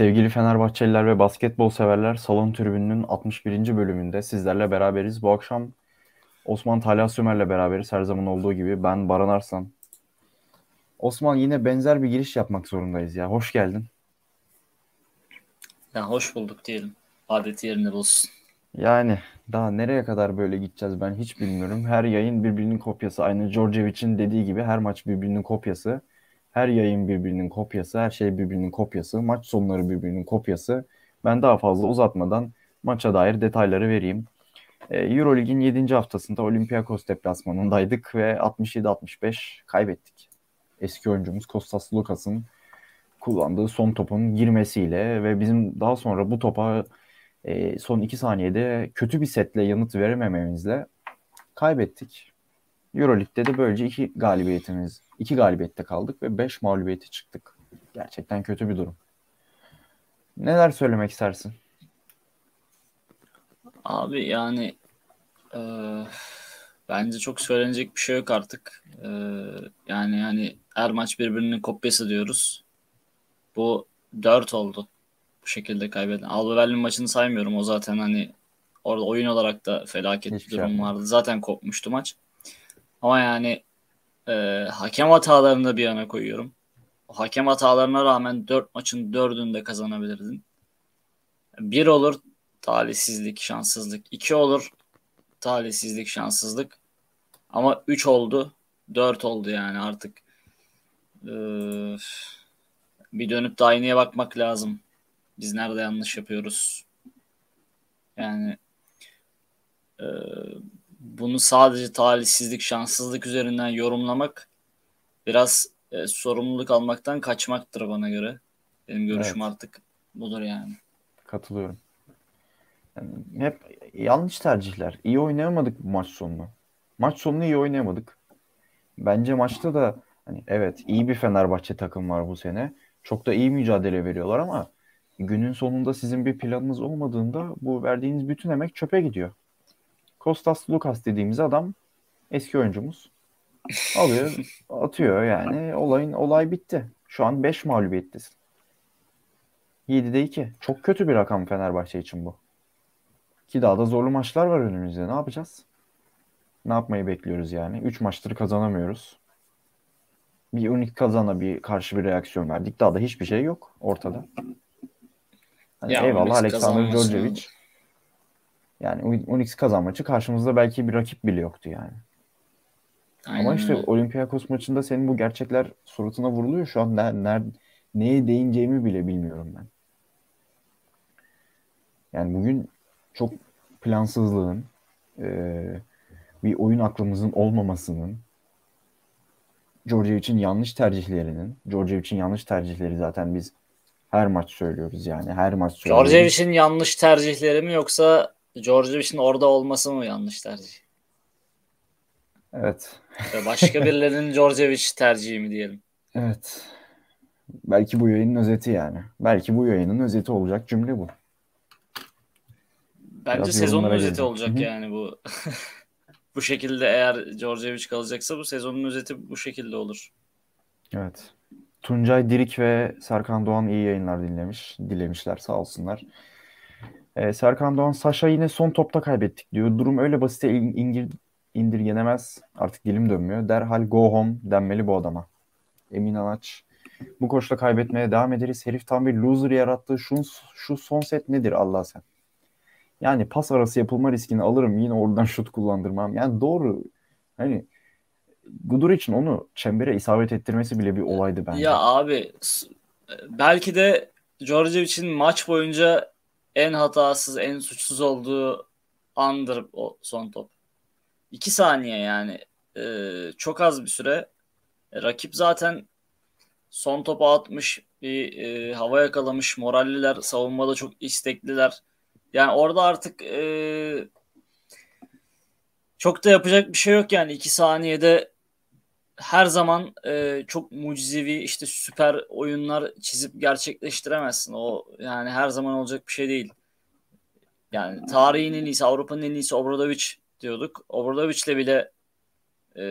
Sevgili Fenerbahçeliler ve basketbol severler, Salon Tribünü'nün 61. bölümünde sizlerle beraberiz. Bu akşam Osman Talha Sümer'le beraberiz her zaman olduğu gibi. Ben Baran Arslan. Osman yine benzer bir giriş yapmak zorundayız ya. Hoş geldin. Ya hoş bulduk diyelim. Adeti yerinde bulsun. Yani daha nereye kadar böyle gideceğiz ben hiç bilmiyorum. Her yayın birbirinin kopyası. Aynı Djordjevic'in dediği gibi her maç birbirinin kopyası. Her yayın birbirinin kopyası, her şey birbirinin kopyası, maç sonları birbirinin kopyası. Ben daha fazla uzatmadan maça dair detayları vereyim. Ee, Eurolig'in 7. haftasında Olympiakos deplasmanındaydık ve 67-65 kaybettik. Eski oyuncumuz Kostas Lukas'ın kullandığı son topun girmesiyle ve bizim daha sonra bu topa e, son 2 saniyede kötü bir setle yanıt veremememizle kaybettik. Euroleague'de de böylece iki galibiyetimiz, iki galibiyette kaldık ve beş mağlubiyete çıktık. Gerçekten kötü bir durum. Neler söylemek istersin? Abi yani e, bence çok söylenecek bir şey yok artık. E, yani yani her maç birbirinin kopyası diyoruz. Bu dört oldu bu şekilde kaybeden. Alba Berlin maçını saymıyorum. O zaten hani orada oyun olarak da felaket Hiçbir bir durum şey vardı. Zaten kopmuştu maç. Ama yani e, hakem hatalarını da bir yana koyuyorum. O hakem hatalarına rağmen 4 maçın 4'ünü de kazanabilirdin. Bir olur talihsizlik, şanssızlık. iki olur talihsizlik, şanssızlık. Ama 3 oldu. 4 oldu yani artık. Ee, bir dönüp de aynaya bakmak lazım. Biz nerede yanlış yapıyoruz? Yani e, bunu sadece talihsizlik, şanssızlık üzerinden yorumlamak biraz e, sorumluluk almaktan kaçmaktır bana göre. Benim görüşüm evet. artık budur yani. Katılıyorum. Yani hep yanlış tercihler. İyi oynayamadık bu maç sonunu. Maç sonunu iyi oynayamadık. Bence maçta da hani evet iyi bir Fenerbahçe takım var bu sene. Çok da iyi mücadele veriyorlar ama günün sonunda sizin bir planınız olmadığında bu verdiğiniz bütün emek çöpe gidiyor. Kostas Lukas dediğimiz adam eski oyuncumuz. Alıyor, atıyor yani. Olayın olay bitti. Şu an 5 mağlubiyettesin. 7'de 2. Çok kötü bir rakam Fenerbahçe için bu. Ki daha da zorlu maçlar var önümüzde. Ne yapacağız? Ne yapmayı bekliyoruz yani? 3 maçtır kazanamıyoruz. Bir unik kazana bir karşı bir reaksiyon verdik. Daha da hiçbir şey yok ortada. Hani ya eyvallah Alexander Djordjevic yani Unix kazanmacı karşımızda belki bir rakip bile yoktu yani. Aynen Ama işte. Olympiakos maçında senin bu gerçekler suratına vuruluyor. Şu an ne, ne, neye değineceğimi bile bilmiyorum ben. Yani bugün çok plansızlığın, e, bir oyun aklımızın olmamasının, için yanlış tercihlerinin, için yanlış tercihleri zaten biz her maç söylüyoruz yani. Her maç söylüyoruz. için yanlış tercihleri mi yoksa Djordjevic'in orada olması mı yanlış tercih? Evet. Başka birilerinin Djordjevic tercihi mi diyelim? Evet. Belki bu yayının özeti yani. Belki bu yayının özeti olacak cümle bu. Bence Biraz sezonun özeti geldim. olacak Hı-hı. yani bu. bu şekilde eğer Djordjevic kalacaksa bu sezonun özeti bu şekilde olur. Evet. Tuncay Dirik ve Serkan Doğan iyi yayınlar dinlemiş. Dilemişler sağ olsunlar. Ee, Serkan Doğan Saşa yine son topta kaybettik diyor. Durum öyle basite ingir, indirgenemez. Artık dilim dönmüyor. Derhal go home denmeli bu adama. Emin Anaç. Bu koşla kaybetmeye devam ederiz. Herif tam bir loser yarattı. Şu, şu son set nedir Allah sen? Yani pas arası yapılma riskini alırım. Yine oradan şut kullandırmam. Yani doğru. Hani Gudur için onu çembere isabet ettirmesi bile bir olaydı bence. Ya abi belki de Djordjevic'in maç boyunca en hatasız, en suçsuz olduğu andır o son top. İki saniye yani. Ee, çok az bir süre. E, rakip zaten son topu atmış, bir e, hava yakalamış. Moralliler, savunmada çok istekliler. Yani orada artık e, çok da yapacak bir şey yok yani. iki saniyede her zaman e, çok mucizevi işte süper oyunlar çizip gerçekleştiremezsin. O yani her zaman olacak bir şey değil. Yani tarihin en iyisi, Avrupa'nın en iyisi Obradovic diyorduk. Obradovic'le bile e,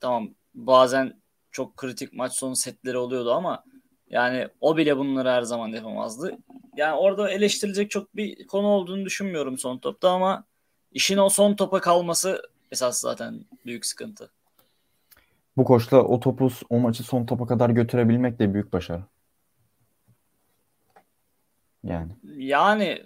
tamam bazen çok kritik maç sonu setleri oluyordu ama Yani o bile bunları her zaman yapamazdı. Yani orada eleştirilecek çok bir konu olduğunu düşünmüyorum son topta ama işin o son topa kalması esas zaten büyük sıkıntı. Bu koçla o topu o maçı son topa kadar götürebilmek de büyük başarı. Yani. Yani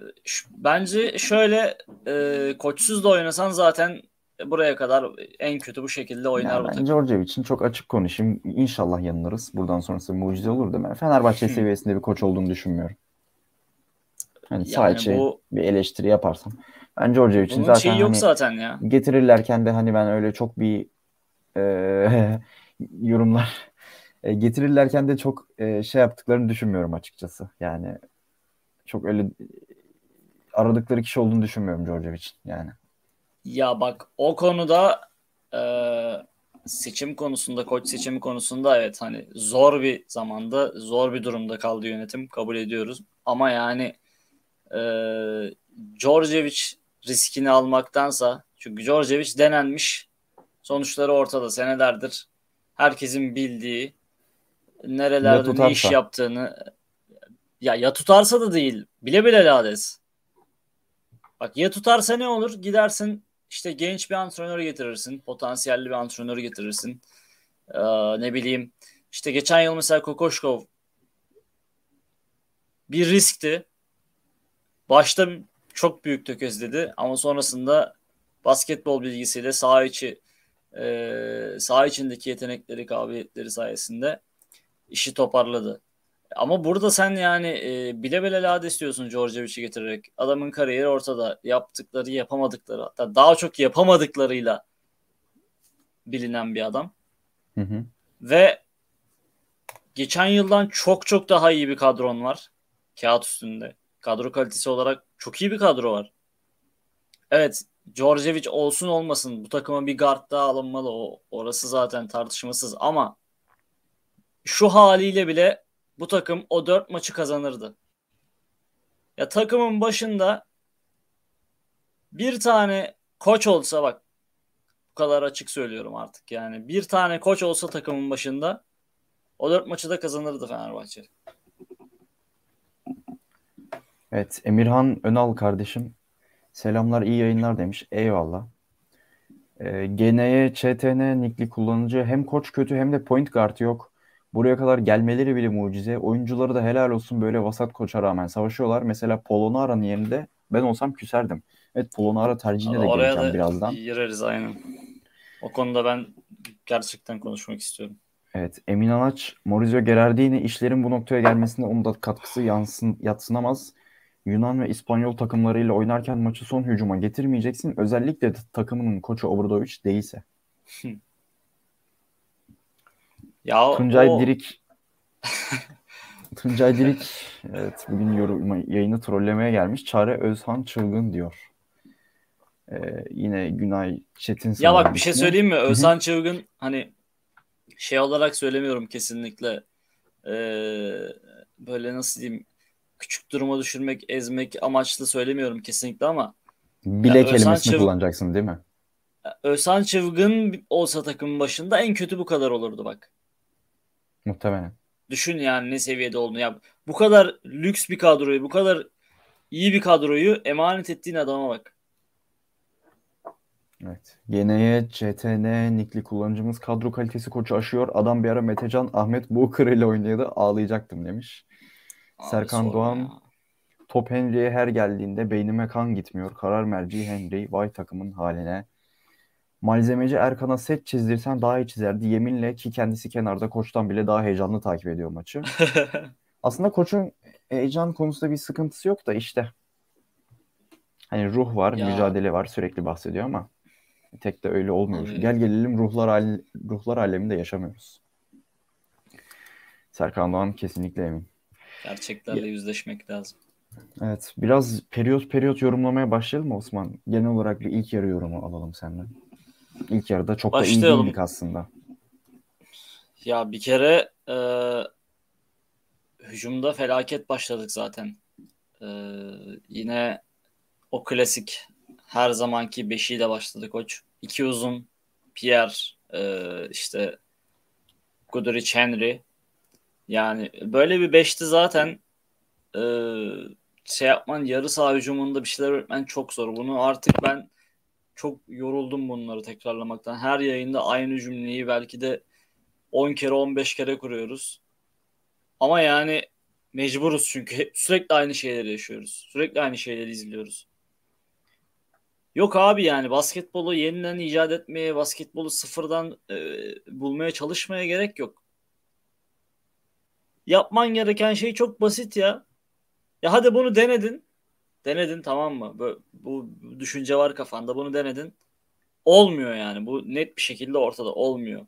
bence şöyle e, koçsuz da oynasan zaten buraya kadar en kötü bu şekilde oynar Ya bu ben takım. Georgiev için çok açık konuşayım. İnşallah yanılırız. Buradan sonrası mucize olur da ben Fenerbahçe seviyesinde bir koç olduğunu düşünmüyorum. Hani Yani içi bu bir eleştiri yaparsam. Ben Georgiev için bunun zaten şeyi yok hani zaten ya. getirirlerken de hani ben öyle çok bir e, yorumlar e, getirirlerken de çok e, şey yaptıklarını düşünmüyorum açıkçası. Yani çok öyle aradıkları kişi olduğunu düşünmüyorum Georgiev için yani. Ya bak o konuda e, seçim konusunda, koç seçimi konusunda evet hani zor bir zamanda, zor bir durumda kaldı yönetim kabul ediyoruz. Ama yani e, Djordjevic riskini almaktansa çünkü Djordjevic denenmiş sonuçları ortada senelerdir herkesin bildiği nerelerde ne iş yaptığını ya ya tutarsa da değil bile bile lades. Bak ya tutarsa ne olur? Gidersin işte genç bir antrenör getirirsin. Potansiyelli bir antrenör getirirsin. Ee, ne bileyim. işte geçen yıl mesela Kokoşkov bir riskti. Başta çok büyük tökezledi ama sonrasında basketbol bilgisiyle saha içi e, saha içindeki yetenekleri, kabiliyetleri sayesinde işi toparladı. Ama burada sen yani e, bile bile lade istiyorsun Djordjevic'i getirerek. Adamın kariyeri ortada. Yaptıkları, yapamadıkları hatta daha çok yapamadıklarıyla bilinen bir adam. Hı hı. Ve geçen yıldan çok çok daha iyi bir kadron var. Kağıt üstünde. Kadro kalitesi olarak çok iyi bir kadro var. Evet, Djordjevic olsun olmasın bu takıma bir guard daha alınmalı. O, orası zaten tartışmasız ama şu haliyle bile bu takım o dört maçı kazanırdı. Ya takımın başında bir tane koç olsa bak bu kadar açık söylüyorum artık yani bir tane koç olsa takımın başında o dört maçı da kazanırdı Fenerbahçe. Evet, Emirhan Önal kardeşim selamlar iyi yayınlar demiş. Eyvallah. Ee, GN'ye ÇTN nickli kullanıcı hem koç kötü hem de point guard yok. Buraya kadar gelmeleri bile mucize. Oyuncuları da helal olsun böyle vasat koça rağmen savaşıyorlar. Mesela Polonara'nın yerinde ben olsam küserdim. Evet Polonara tercihine de Oraya geleceğim da birazdan. gireriz aynen. O konuda ben gerçekten konuşmak istiyorum. Evet Emin Anaç, Maurizio Gerardini işlerin bu noktaya gelmesine onun da katkısı yansın, yatsınamaz. Yunan ve İspanyol takımlarıyla oynarken maçı son hücuma getirmeyeceksin. Özellikle takımının koçu Obradovic değilse. Ya Tuncay o Dirik Tuncay Dirik evet bugün yorum, yayını trollemeye gelmiş. Çare Özhan Çılgın diyor. Ee, yine Günay Çetin Ya bak bir şey söyleyeyim mi? Özhan Çılgın hani şey olarak söylemiyorum kesinlikle. Ee, böyle nasıl diyeyim küçük duruma düşürmek, ezmek amaçlı söylemiyorum kesinlikle ama Bile kelimesini Çıl kullanacaksın değil mi? Özhan Çılgın olsa takımın başında en kötü bu kadar olurdu bak. Muhtemelen. Düşün yani ne seviyede olduğunu. Ya bu kadar lüks bir kadroyu, bu kadar iyi bir kadroyu emanet ettiğin adama bak. Evet. GNY, CTN, Nikli kullanıcımız kadro kalitesi koçu aşıyor. Adam bir ara Metecan Ahmet Booker ile oynayadı. Ağlayacaktım demiş. Abi Serkan Doğan ya. top Henry'e her geldiğinde beynime kan gitmiyor. Karar merci Henry. Vay takımın haline. Malzemeci Erkan'a set çizdirsen daha iyi çizerdi. Yeminle ki kendisi kenarda koçtan bile daha heyecanlı takip ediyor maçı. Aslında koçun heyecan konusunda bir sıkıntısı yok da işte. Hani ruh var, Ya mücadele var sürekli bahsediyor ama tek de öyle olmuyor. abi Gel gelelim ruhlar al- ruhlar aleminde yaşamıyoruz. Serkan Doğan kesinlikle emin. Gerçeklerle yüzleşmek lazım. Evet, biraz periyot periyot yorumlamaya başlayalım mı Osman? Genel olarak bir ilk yarı yorumu alalım senden. İlk yarıda çok da iyi Başlayalım. değildik aslında. Ya bir kere e, hücumda felaket başladık zaten. E, yine o klasik her zamanki beşiyle başladı koç. İki uzun Pierre, e, işte Guduric, Henry. Yani böyle bir beşti zaten e, şey yapman yarı saha hücumunda bir şeyler öğretmen çok zor. Bunu artık ben çok yoruldum bunları tekrarlamaktan. Her yayında aynı cümleyi belki de 10 kere 15 kere kuruyoruz. Ama yani mecburuz çünkü sürekli aynı şeyleri yaşıyoruz. Sürekli aynı şeyleri izliyoruz. Yok abi yani basketbolu yeniden icat etmeye, basketbolu sıfırdan e, bulmaya çalışmaya gerek yok. Yapman gereken şey çok basit ya. Ya hadi bunu denedin. Denedin tamam mı? Bu, bu düşünce var kafanda bunu denedin. Olmuyor yani. Bu net bir şekilde ortada olmuyor.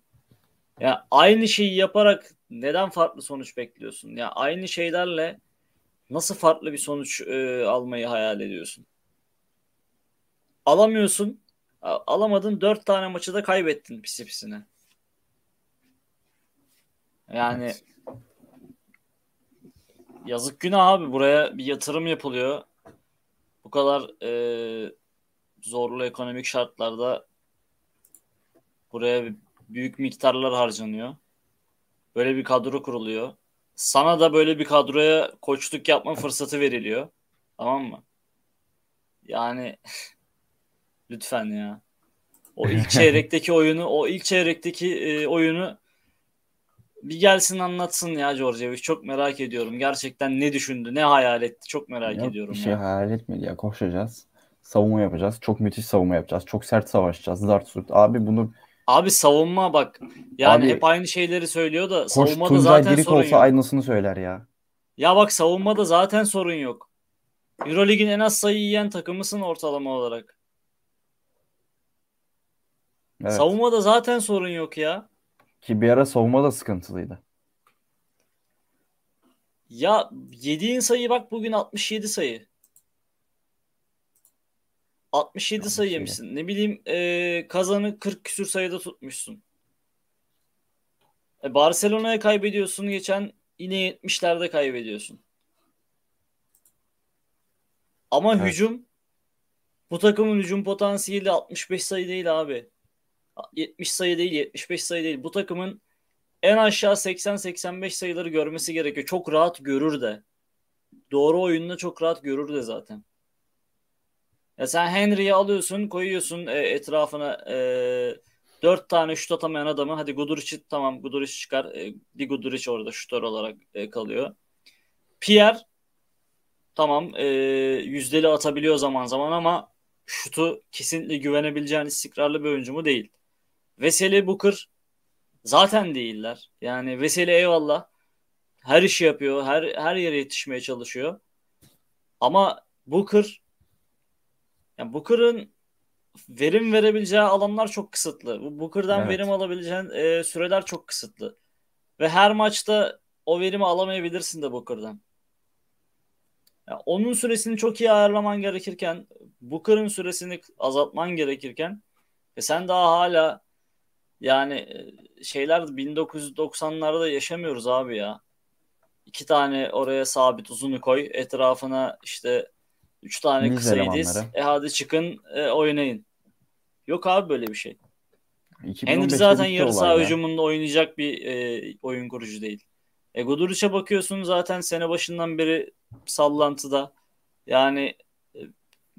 Ya aynı şeyi yaparak neden farklı sonuç bekliyorsun? Ya aynı şeylerle nasıl farklı bir sonuç e, almayı hayal ediyorsun? Alamıyorsun. Alamadın dört tane maçı da kaybettin pisi pisine. Yani evet. Yazık günah abi. Buraya bir yatırım yapılıyor. Bu kadar e, zorlu ekonomik şartlarda buraya büyük miktarlar harcanıyor. Böyle bir kadro kuruluyor. Sana da böyle bir kadroya koçluk yapma fırsatı veriliyor. Tamam mı? Yani lütfen ya. O ilk çeyrekteki oyunu, o ilk çeyrekteki e, oyunu bir gelsin anlatsın ya Georgievic. Çok merak ediyorum. Gerçekten ne düşündü, ne hayal etti çok merak Yok, ediyorum. Bir şey ya. hayal etmedi ya. Koşacağız. Savunma yapacağız. Çok müthiş savunma yapacağız. Çok sert savaşacağız. Zart surt. Abi bunu Abi savunma bak. Yani Abi, hep aynı şeyleri söylüyor da koş, savunmada Tuncay zaten Dirik sorun olsa yok. aynısını söyler ya. Ya bak savunmada zaten sorun yok. Eurolig'in en az sayı yiyen takımısın ortalama olarak. Evet. Savunmada zaten sorun yok ya. Ki bir ara savunma da sıkıntılıydı. Ya yediğin sayı bak bugün 67 sayı. 67 sayı yemişsin. Ne bileyim e, kazanı 40 küsür sayıda tutmuşsun. E, Barcelona'ya kaybediyorsun geçen yine 70'lerde kaybediyorsun. Ama evet. hücum bu takımın hücum potansiyeli 65 sayı değil abi. 70 sayı değil, 75 sayı değil. Bu takımın en aşağı 80-85 sayıları görmesi gerekiyor. Çok rahat görür de. Doğru oyunla çok rahat görür de zaten. Ya sen Henry'i alıyorsun, koyuyorsun e, etrafına e, 4 tane şut atamayan adamı. Hadi Guduric'i tamam Guduric çıkar. E, bir Guduric orada şutör olarak e, kalıyor. Pierre tamam e, yüzdeli atabiliyor zaman zaman ama şutu kesinlikle güvenebileceğin istikrarlı bir oyuncu mu değil. Veseli Booker zaten değiller. Yani Veseli eyvallah her işi yapıyor. Her her yere yetişmeye çalışıyor. Ama Booker yani Booker'ın verim verebileceği alanlar çok kısıtlı. Bu Booker'dan evet. verim alabileceğin e, süreler çok kısıtlı. Ve her maçta o verimi alamayabilirsin de Booker'dan. Yani onun süresini çok iyi ayarlaman gerekirken Booker'ın süresini azaltman gerekirken ve sen daha hala yani e, şeyler 1990'larda yaşamıyoruz abi ya. İki tane oraya sabit uzunu koy. Etrafına işte üç tane Biz kısayı diz. E hadi çıkın e, oynayın. Yok abi böyle bir şey. Henry zaten yarı saha hücumunda oynayacak bir e, oyun kurucu değil. E Guduric'e bakıyorsun zaten sene başından beri sallantıda. Yani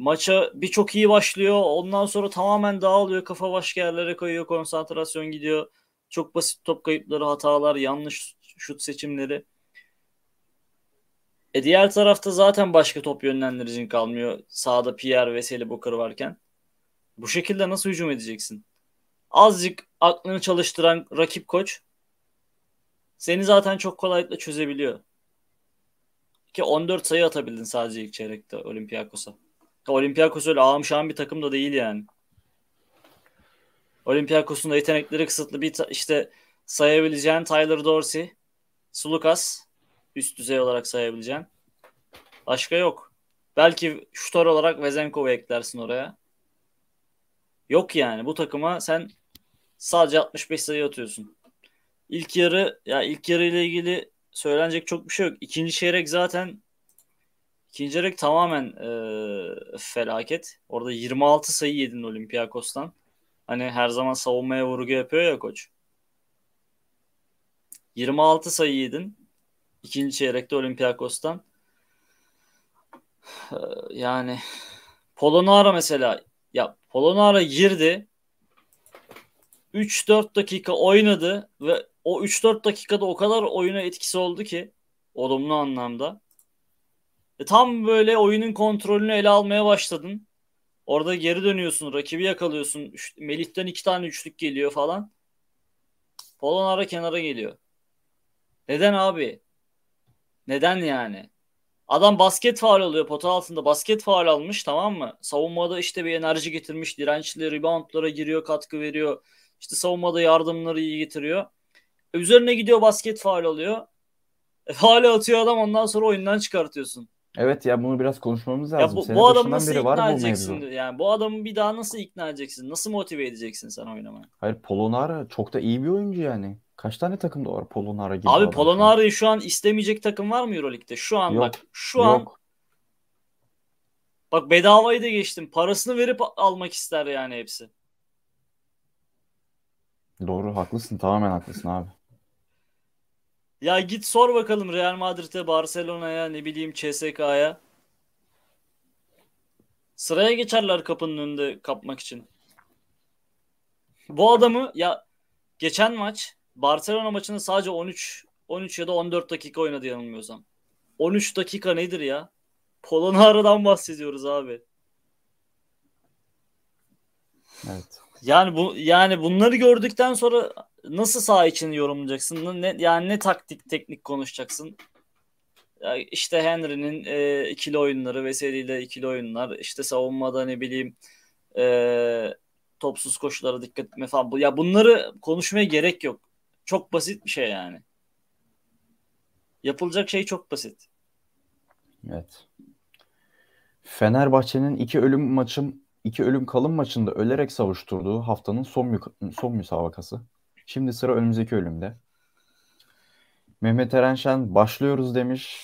maça birçok iyi başlıyor. Ondan sonra tamamen dağılıyor. Kafa başka yerlere koyuyor. Konsantrasyon gidiyor. Çok basit top kayıpları, hatalar, yanlış şut seçimleri. E diğer tarafta zaten başka top yönlendiricin kalmıyor. Sağda Pierre ve Seli Booker varken. Bu şekilde nasıl hücum edeceksin? Azıcık aklını çalıştıran rakip koç seni zaten çok kolaylıkla çözebiliyor. Ki 14 sayı atabildin sadece ilk çeyrekte Olympiakos'a. Olympiakos öyle ağam şahım bir takım da değil yani. Olympiakos'un da yetenekleri kısıtlı. Bir işte sayabileceğin Tyler Dorsey, Sulukas üst düzey olarak sayabileceğin. Başka yok. Belki şutör olarak Vezenkov'u eklersin oraya. Yok yani. Bu takıma sen sadece 65 sayı atıyorsun. İlk yarı ya ilk yarı ile ilgili söylenecek çok bir şey yok. İkinci çeyrek zaten ikinci çeyrek tamamen e, felaket. Orada 26 sayı yedin Olympiakos'tan. Hani her zaman savunmaya vurgu yapıyor ya koç. 26 sayı yedin. İkinci çeyrekte Olympiakos'tan. Ee, yani Polonara mesela ya Polonara girdi 3-4 dakika oynadı ve o 3-4 dakikada o kadar oyuna etkisi oldu ki olumlu anlamda. E tam böyle oyunun kontrolünü ele almaya başladın. Orada geri dönüyorsun, rakibi yakalıyorsun. Melih'ten iki tane üçlük geliyor falan. Polonara kenara geliyor. Neden abi? Neden yani? Adam basket faal oluyor pota altında. Basket faal almış tamam mı? Savunmada işte bir enerji getirmiş. Dirençli reboundlara giriyor, katkı veriyor. İşte savunmada yardımları iyi getiriyor. E, üzerine gidiyor basket faal oluyor. E, faal atıyor adam ondan sonra oyundan çıkartıyorsun. Evet ya bunu biraz konuşmamız lazım. Ya bu, Senin bu adamı nasıl ikna var bu edeceksin? mevzu. Yani bu adamı bir daha nasıl ikna edeceksin? Nasıl motive edeceksin sen oynamaya? Hayır Polonara çok da iyi bir oyuncu yani. Kaç tane takımda var Polonara gibi Abi an? Polonara'yı şu an istemeyecek takım var mı Euroleague'de? Şu an Yok, bak şu an Yok. bak bedavayı da geçtim. Parasını verip almak ister yani hepsi. Doğru haklısın tamamen haklısın abi. Ya git sor bakalım Real Madrid'e, Barcelona'ya, ne bileyim CSK'ya. Sıraya geçerler kapının önünde kapmak için. Bu adamı ya geçen maç Barcelona maçında sadece 13 13 ya da 14 dakika oynadı yanılmıyorsam. 13 dakika nedir ya? Polonara'dan bahsediyoruz abi. Evet. Yani bu yani bunları gördükten sonra nasıl saha için yorumlayacaksın? Ne yani ne taktik teknik konuşacaksın? Ya işte Henry'nin e, ikili oyunları vesaireyle ikili oyunlar, işte savunmada ne bileyim e, topsuz koşulara dikkat etme falan. Ya bunları konuşmaya gerek yok. Çok basit bir şey yani. Yapılacak şey çok basit. Evet. Fenerbahçe'nin iki ölüm maçım iki ölüm kalım maçında ölerek savuşturduğu haftanın son son müsabakası. Şimdi sıra önümüzdeki ölümde. Mehmet Erenşen başlıyoruz demiş.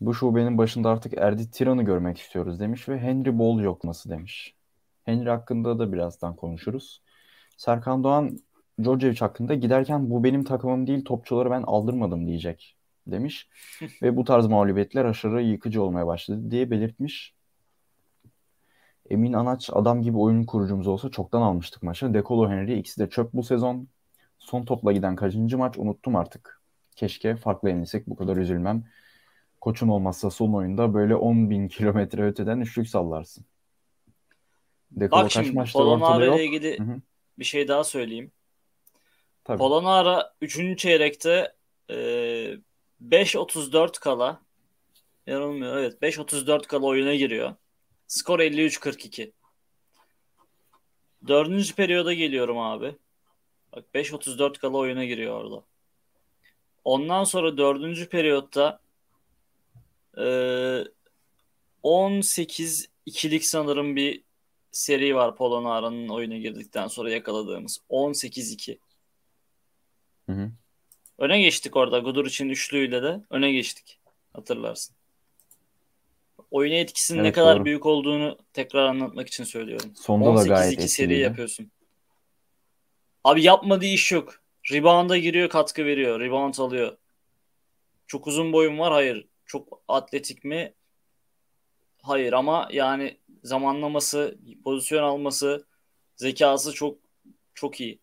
Bu şubenin başında artık Erdi Tiran'ı görmek istiyoruz demiş ve Henry Bol yokması demiş. Henry hakkında da birazdan konuşuruz. Serkan Doğan Djordjevic hakkında giderken bu benim takımım değil topçuları ben aldırmadım diyecek demiş. ve bu tarz mağlubiyetler aşırı yıkıcı olmaya başladı diye belirtmiş. Emin Anaç adam gibi oyun kurucumuz olsa çoktan almıştık maçı. Dekolo Henry ikisi de çöp bu sezon. Son topla giden kaçıncı maç unuttum artık. Keşke farklı yenilsek bu kadar üzülmem. Koçun olmazsa son oyunda böyle 10 bin kilometre öteden üçlük sallarsın. Dekolo Bak kaç şimdi maçtır ortada Polonara yok. ile ilgili Hı hı. bir şey daha söyleyeyim. Tabii. Polonara 3. çeyrekte e, 5.34 kala yanılmıyor evet 5.34 kala oyuna giriyor. Skor 53-42. Dördüncü periyoda geliyorum abi. Bak 5.34 kala oyuna giriyor orada. Ondan sonra dördüncü periyotta e, 18 ikilik sanırım bir seri var Polonara'nın oyuna girdikten sonra yakaladığımız. 18-2. Hı hı. Öne geçtik orada. Guduric'in üçlüğüyle de öne geçtik. Hatırlarsın. Oyuna etkisinin ne Evet, kadar doğru. büyük olduğunu tekrar anlatmak için söylüyorum. Sonda da gayet 18-2 seri yapıyorsun. Abi yapmadığı iş yok. Rebound'a giriyor, katkı veriyor. Rebound alıyor. Çok uzun boyun var. Hayır. Çok atletik mi? Hayır ama yani zamanlaması, pozisyon alması, zekası çok çok iyi.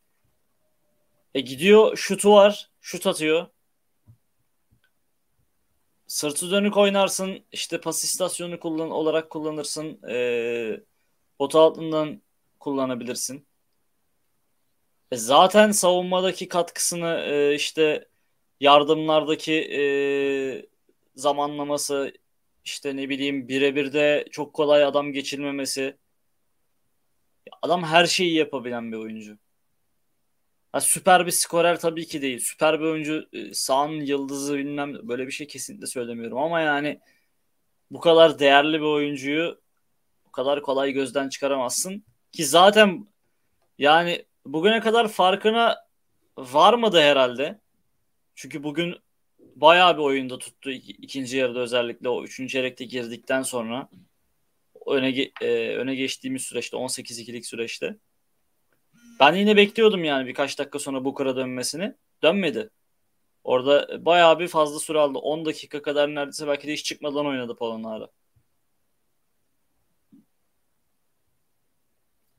E gidiyor, şutu var. Şut atıyor. Sırtı dönük oynarsın. işte pas istasyonu kullan olarak kullanırsın. E, pota altından kullanabilirsin. E zaten savunmadaki katkısını e, işte yardımlardaki e, zamanlaması işte ne bileyim birebir de çok kolay adam geçirmemesi. Adam her şeyi yapabilen bir oyuncu. Ha, süper bir skorer tabii ki değil. Süper bir oyuncu e, sahanın yıldızı bilmem böyle bir şey kesinlikle söylemiyorum ama yani bu kadar değerli bir oyuncuyu bu kadar kolay gözden çıkaramazsın ki zaten yani bugüne kadar farkına varmadı herhalde. Çünkü bugün bayağı bir oyunda tuttu İk- ikinci yarıda özellikle o üçüncü çeyrekte girdikten sonra öne e, öne geçtiğimiz süreçte 18-2'lik süreçte. Ben yine bekliyordum yani birkaç dakika sonra Booker'a dönmesini. Dönmedi. Orada bayağı bir fazla süre aldı. 10 dakika kadar neredeyse belki de hiç çıkmadan oynadı Polonara.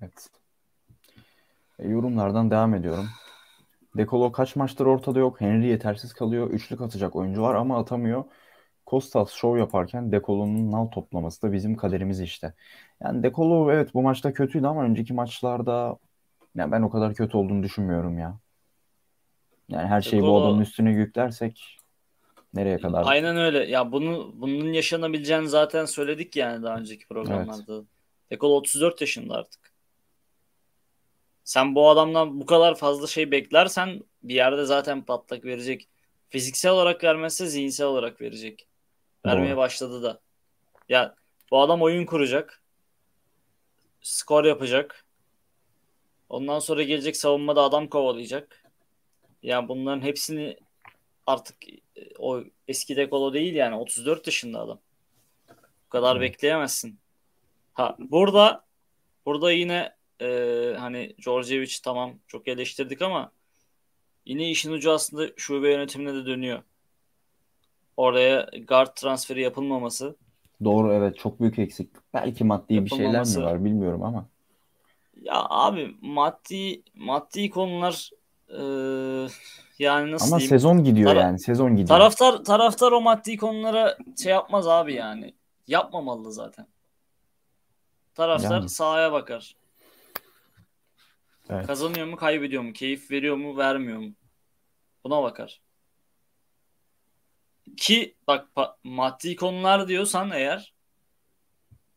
Evet. E, yorumlardan devam ediyorum. Dekolo kaç maçtır ortada yok. Henry yetersiz kalıyor. Üçlük atacak oyuncu var ama atamıyor. Kostas şov yaparken Dekolo'nun nal toplaması da bizim kaderimiz işte. Yani Dekolo evet bu maçta kötüydü ama önceki maçlarda ya ben o kadar kötü olduğunu düşünmüyorum ya. Yani her şeyi bu adamın üstüne yüklersek nereye kadar? Aynen öyle. Ya bunu bunun yaşanabileceğini zaten söyledik yani daha önceki programlarda. Dekolo 34 yaşında artık. Sen bu adamdan bu kadar fazla şey beklersen bir yerde zaten patlak verecek. Fiziksel olarak vermezse zihinsel olarak verecek. Vermeye Doğru. başladı da. Ya bu adam oyun kuracak. Skor yapacak. Ondan sonra gelecek savunmada adam kovalayacak. Ya bunların hepsini artık e, o eski Dekolo değil yani 34 yaşında adam. Bu kadar bekleyemezsin. Ha burada burada yine e, hani Djordjevic tamam çok eleştirdik ama yine işin ucu aslında şube yönetimine de dönüyor. Oraya guard transferi yapılmaması. Doğru evet çok büyük eksiklik. Belki maddi bir şeyler mi var bilmiyorum ama. Ya abi maddi maddi konular e, yani nasıl Ama diyeyim? sezon gidiyor Tara- yani sezon gidiyor. Taraftar taraftar o maddi konulara şey yapmaz abi yani. Yapmamalı zaten. Taraftar Yani. sahaya bakar. Evet. Kazanıyor mu, kaybediyor mu, keyif veriyor mu, vermiyor mu? Buna bakar. Ki bak pa- maddi konular diyorsan eğer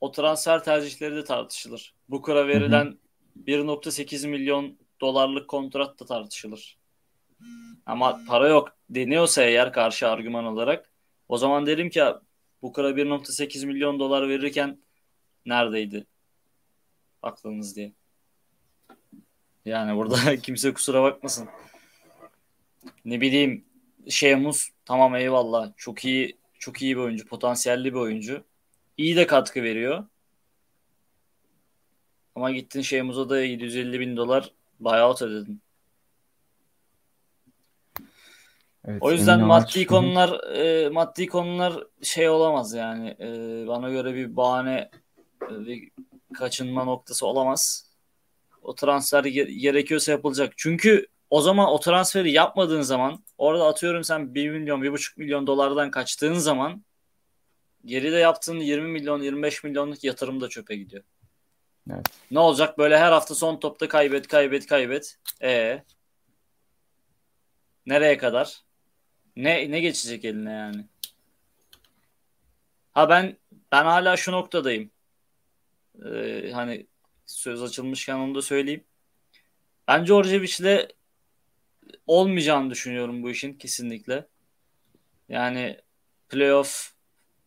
o transfer tercihleri de tartışılır. Booker'a verilen 1.8 milyon dolarlık kontrat da tartışılır. Ama para yok deniyorsa eğer karşı argüman olarak o zaman derim ki Booker'a 1.8 milyon dolar verirken neredeydi aklınız diye. Yani burada kimse kusura bakmasın. Ne bileyim Şemus tamam eyvallah. Çok iyi çok iyi bir oyuncu, potansiyelli bir oyuncu. İyi de katkı veriyor. Ama gittin Şemus'a da 750 bin dolar buyout ödedin. Evet, O yüzden maddi konular e, maddi konular şey olamaz yani. E, bana göre bir bahane e, bir kaçınma noktası olamaz. O transfer ge- gerekiyorsa yapılacak. Çünkü o zaman o transferi yapmadığın zaman orada atıyorum sen 1 milyon 1,5 milyon dolardan kaçtığın zaman geride yaptığın 20 milyon 25 milyonluk yatırım da çöpe gidiyor. Evet. Ne olacak böyle her hafta son topta kaybet kaybet kaybet. E nereye kadar? Ne ne geçecek eline yani? Ha ben ben hala şu noktadayım. Ee, hani söz açılmışken onu da söyleyeyim. Ben Djordjevic'le olmayacağını düşünüyorum bu işin kesinlikle. Yani playoff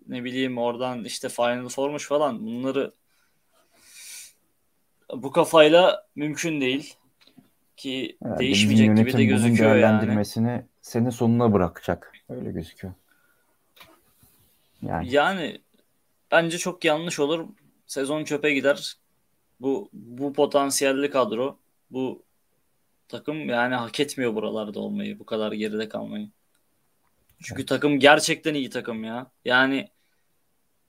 ne bileyim oradan işte Final Four'muş falan bunları bu kafayla mümkün değil ki Herhalde değişmeyecek gibi de gözüküyor yani. değerlendirmesini senin sonuna bırakacak. Öyle gözüküyor. Yani Yani bence çok yanlış olur. Sezon çöpe gider. Bu bu potansiyelli kadro, bu takım yani hak etmiyor buralarda olmayı, bu kadar geride kalmayı. Çünkü takım gerçekten iyi takım ya. Yani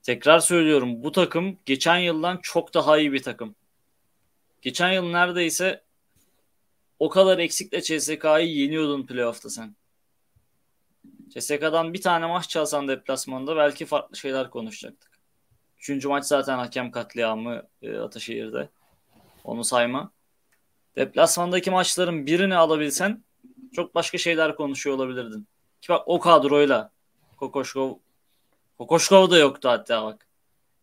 tekrar söylüyorum bu takım geçen yıldan çok daha iyi bir takım. Geçen yıl neredeyse o kadar eksikle CSK'yı yeniyordun playoff'ta sen. CSK'dan bir tane maç çalsan deplasmanda belki farklı şeyler konuşacaktık. Üçüncü maç zaten hakem katliamı e, Ataşehir'de. Onu sayma. Deplasmandaki maçların birini alabilsen çok başka şeyler konuşuyor olabilirdin. Ki bak o kadroyla Kokoşkov Kokoşkov da yoktu hatta bak.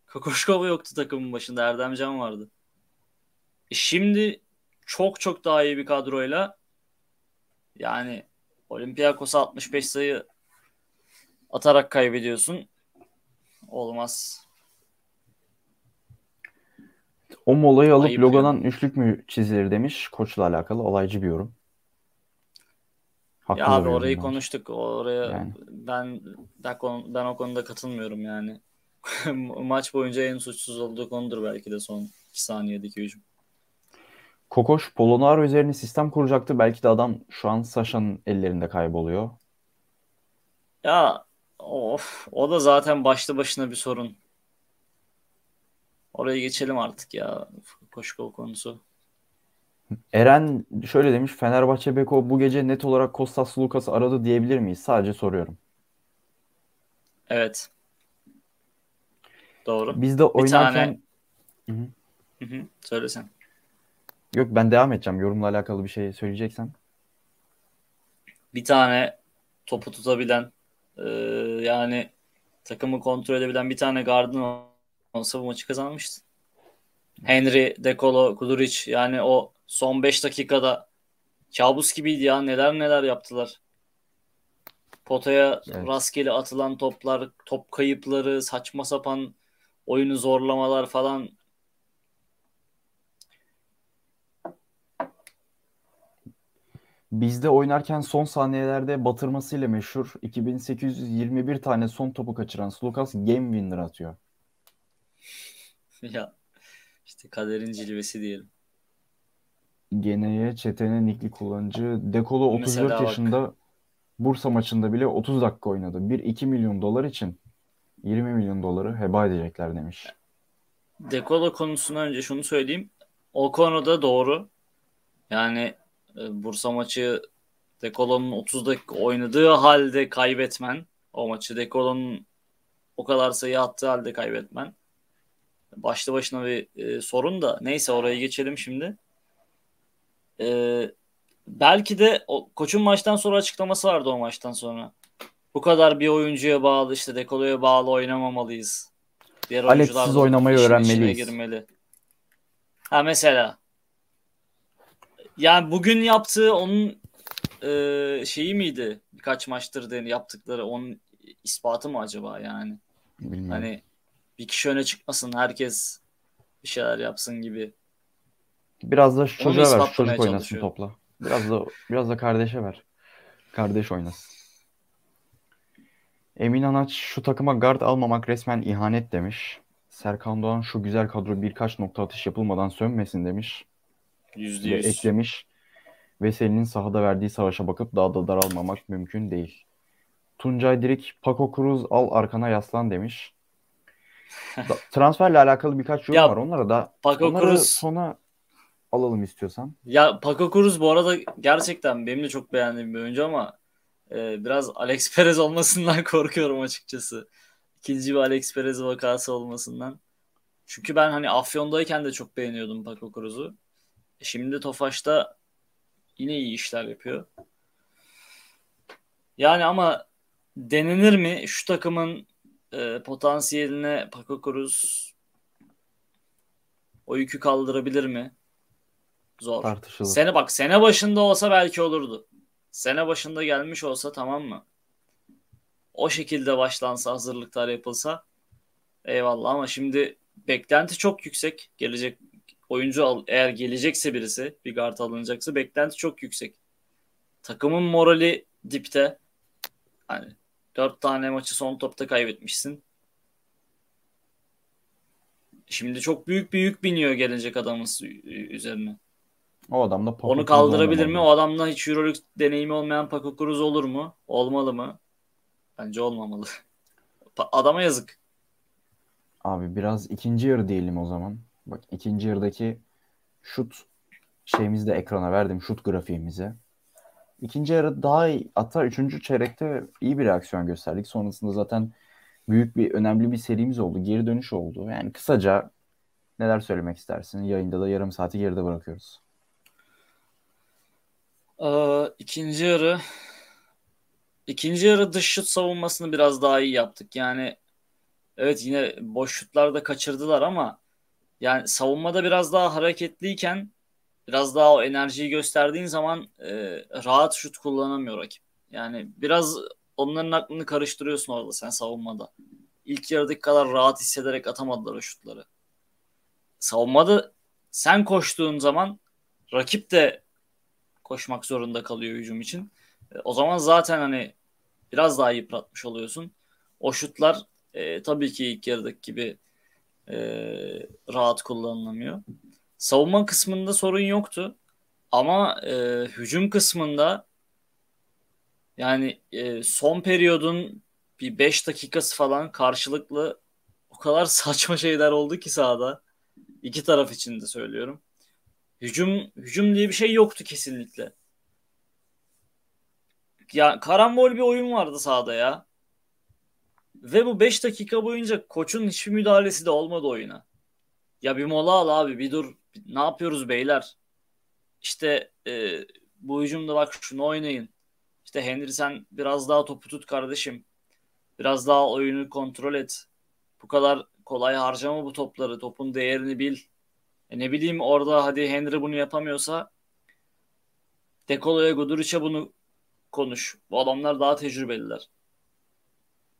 Kokoşkov yoktu takımın başında. Erdemcan vardı. Şimdi çok çok daha iyi bir kadroyla yani Olympiakos'a 65 sayı atarak kaybediyorsun. Olmaz. o molayı alıp Ayıp Logan'dan yani. üçlük mü çizilir demiş. Koçla alakalı olaycı bir yorum. Haklı Ya abi orayı konuştuk. Oraya Yani. ben ben o konuda katılmıyorum yani. Maç boyunca en suçsuz olduğu konudur belki de son 2 saniyedeki hücum. Kokoş Polonaro üzerine sistem kuracaktı. Belki de adam şu an Sasha'nın ellerinde kayboluyor. Ya of o da zaten başlı başına bir sorun. Oraya geçelim artık ya. Koşu gol konusu. Eren şöyle demiş. Fenerbahçe Beko bu gece net olarak Kostas Lucas aradı diyebilir miyiz? Sadece soruyorum. Evet. Doğru. Biz de oynarken tane- Hı hı. Hı hı. Yok ben devam edeceğim. Yorumla alakalı bir şey söyleyeceksen. Bir tane topu tutabilen e, yani takımı kontrol edebilen bir tane gardın olsa bu maçı kazanmıştı. Henry, Dekolo, Kuduric yani o son 5 dakikada kabus gibiydi ya. Neler neler yaptılar. Potaya Evet. rastgele atılan toplar, top kayıpları, saçma sapan oyunu zorlamalar falan. Bizde oynarken son saniyelerde batırmasıyla meşhur 2821 tane son topu kaçıran Lucas game winner atıyor. Ya işte kaderin cilvesi diyelim. Geneye çetene nikli kullanıcı. Dekolo 34 Mesela bak. yaşında Bursa maçında bile 30 dakika oynadı. 1-2 milyon dolar için 20 milyon doları heba edecekler demiş. Dekolo konusuna önce şunu söyleyeyim. O konuda doğru. Yani Bursa maçı Dekolo'nun 30 dakika oynadığı halde kaybetmen. O maçı Dekolo'nun o kadar sayı attığı halde kaybetmen. Başlı başına bir e, sorun da. Neyse oraya geçelim şimdi. E, belki de o, koçun maçtan sonra açıklaması vardı o maçtan sonra. Bu kadar bir oyuncuya bağlı işte Dekolo'ya bağlı oynamamalıyız. Diğer Alexsiz oynamayı öğrenmeliyiz. girmeli. Ha mesela. Yani bugün yaptığı onun e, şeyi miydi? Birkaç maçtır de yaptıkları onun ispatı mı acaba yani? Bilmiyorum. Hani bir kişi öne çıkmasın, herkes bir şeyler yapsın gibi. Biraz da şu çocuğa ver, şu çocuk oynasın topla. Biraz da biraz da kardeşe ver. Kardeş oynasın. Emin Anaç şu takıma guard almamak resmen ihanet demiş. Serkan Doğan şu güzel kadro birkaç nokta atış yapılmadan sönmesin demiş. Yüzde Ve yüz. eklemiş. Veseli'nin sahada verdiği savaşa bakıp daha da daralmamak mümkün değil. Tuncay Dirik, Paco Cruz al arkana yaslan demiş. Transferle alakalı birkaç yorum Ya, var. Onlara da Paco onları Cruz- sona alalım istiyorsan. Ya Paco Cruz bu arada gerçekten benim de çok beğendiğim bir oyuncu ama e, biraz Alex Perez olmasından korkuyorum açıkçası. İkinci bir Alex Perez vakası olmasından. Çünkü ben hani Afyon'dayken de çok beğeniyordum Paco Cruz'u. Şimdi Tofaş'ta yine iyi işler yapıyor. Yani ama denenir mi şu takımın e, potansiyeline Paco Cruz o yükü kaldırabilir mi? Zor. Tartışılır. Sene bak sene başında olsa belki olurdu. Sene başında gelmiş olsa tamam mı? O şekilde başlansa hazırlıklar yapılsa eyvallah ama şimdi beklenti çok yüksek. Gelecek oyuncu al, eğer gelecekse birisi bir guard alınacaksa beklenti çok yüksek. Takımın morali dipte. Hani dört tane maçı son topta kaybetmişsin. Şimdi çok büyük bir yük biniyor gelecek adamın üzerine. O adam da Paco Onu kaldırabilir mi? O adamda hiç Euroleague deneyimi olmayan Paco Cruz olur mu? Olmalı mı? Bence olmamalı. Adama yazık. Abi biraz ikinci yarı diyelim o zaman. Bak ikinci yarıdaki şut şeyimizi de ekrana verdim şut grafiğimize. İkinci yarı daha iyi. Hatta üçüncü çeyrekte iyi bir reaksiyon gösterdik. Sonrasında zaten büyük bir önemli bir serimiz oldu. Geri dönüş oldu. Yani kısaca neler söylemek istersin? Yayında da yarım saati geride bırakıyoruz. Ee, ikinci yarı ikinci yarı dış şut savunmasını biraz daha iyi yaptık. Yani evet yine boş şutlar da kaçırdılar ama yani savunmada biraz daha hareketliyken biraz daha o enerjiyi gösterdiğin zaman e, rahat şut kullanamıyor rakip. Yani biraz onların aklını karıştırıyorsun orada sen savunmada. İlk yarıdaki kadar rahat hissederek atamadılar o şutları. Savunmada sen koştuğun zaman rakip de koşmak zorunda kalıyor hücum için. E, O zaman zaten hani biraz daha yıpratmış oluyorsun. O şutlar e, tabii ki ilk yarıdaki gibi e, rahat kullanılamıyor. Savunma kısmında sorun yoktu. Ama e, hücum kısmında Yani e, son periyodun bir 5 dakikası falan karşılıklı o kadar saçma şeyler oldu ki sahada. İki taraf için de söylüyorum. Hücum hücum diye bir şey yoktu kesinlikle. Ya karambol bir oyun vardı sahada ya. Ve bu 5 dakika boyunca koçun hiçbir müdahalesi de olmadı oyuna. Ya bir mola al abi bir dur. Ne yapıyoruz beyler? İşte e, bu hücumda bak şunu oynayın. İşte Henry sen biraz daha topu tut kardeşim. Biraz daha oyunu kontrol et. Bu kadar kolay harcama bu topları. Topun değerini bil. E ne bileyim orada hadi Henry bunu yapamıyorsa Dekolo'ya Guduric'e bunu konuş. Bu adamlar daha tecrübeliler.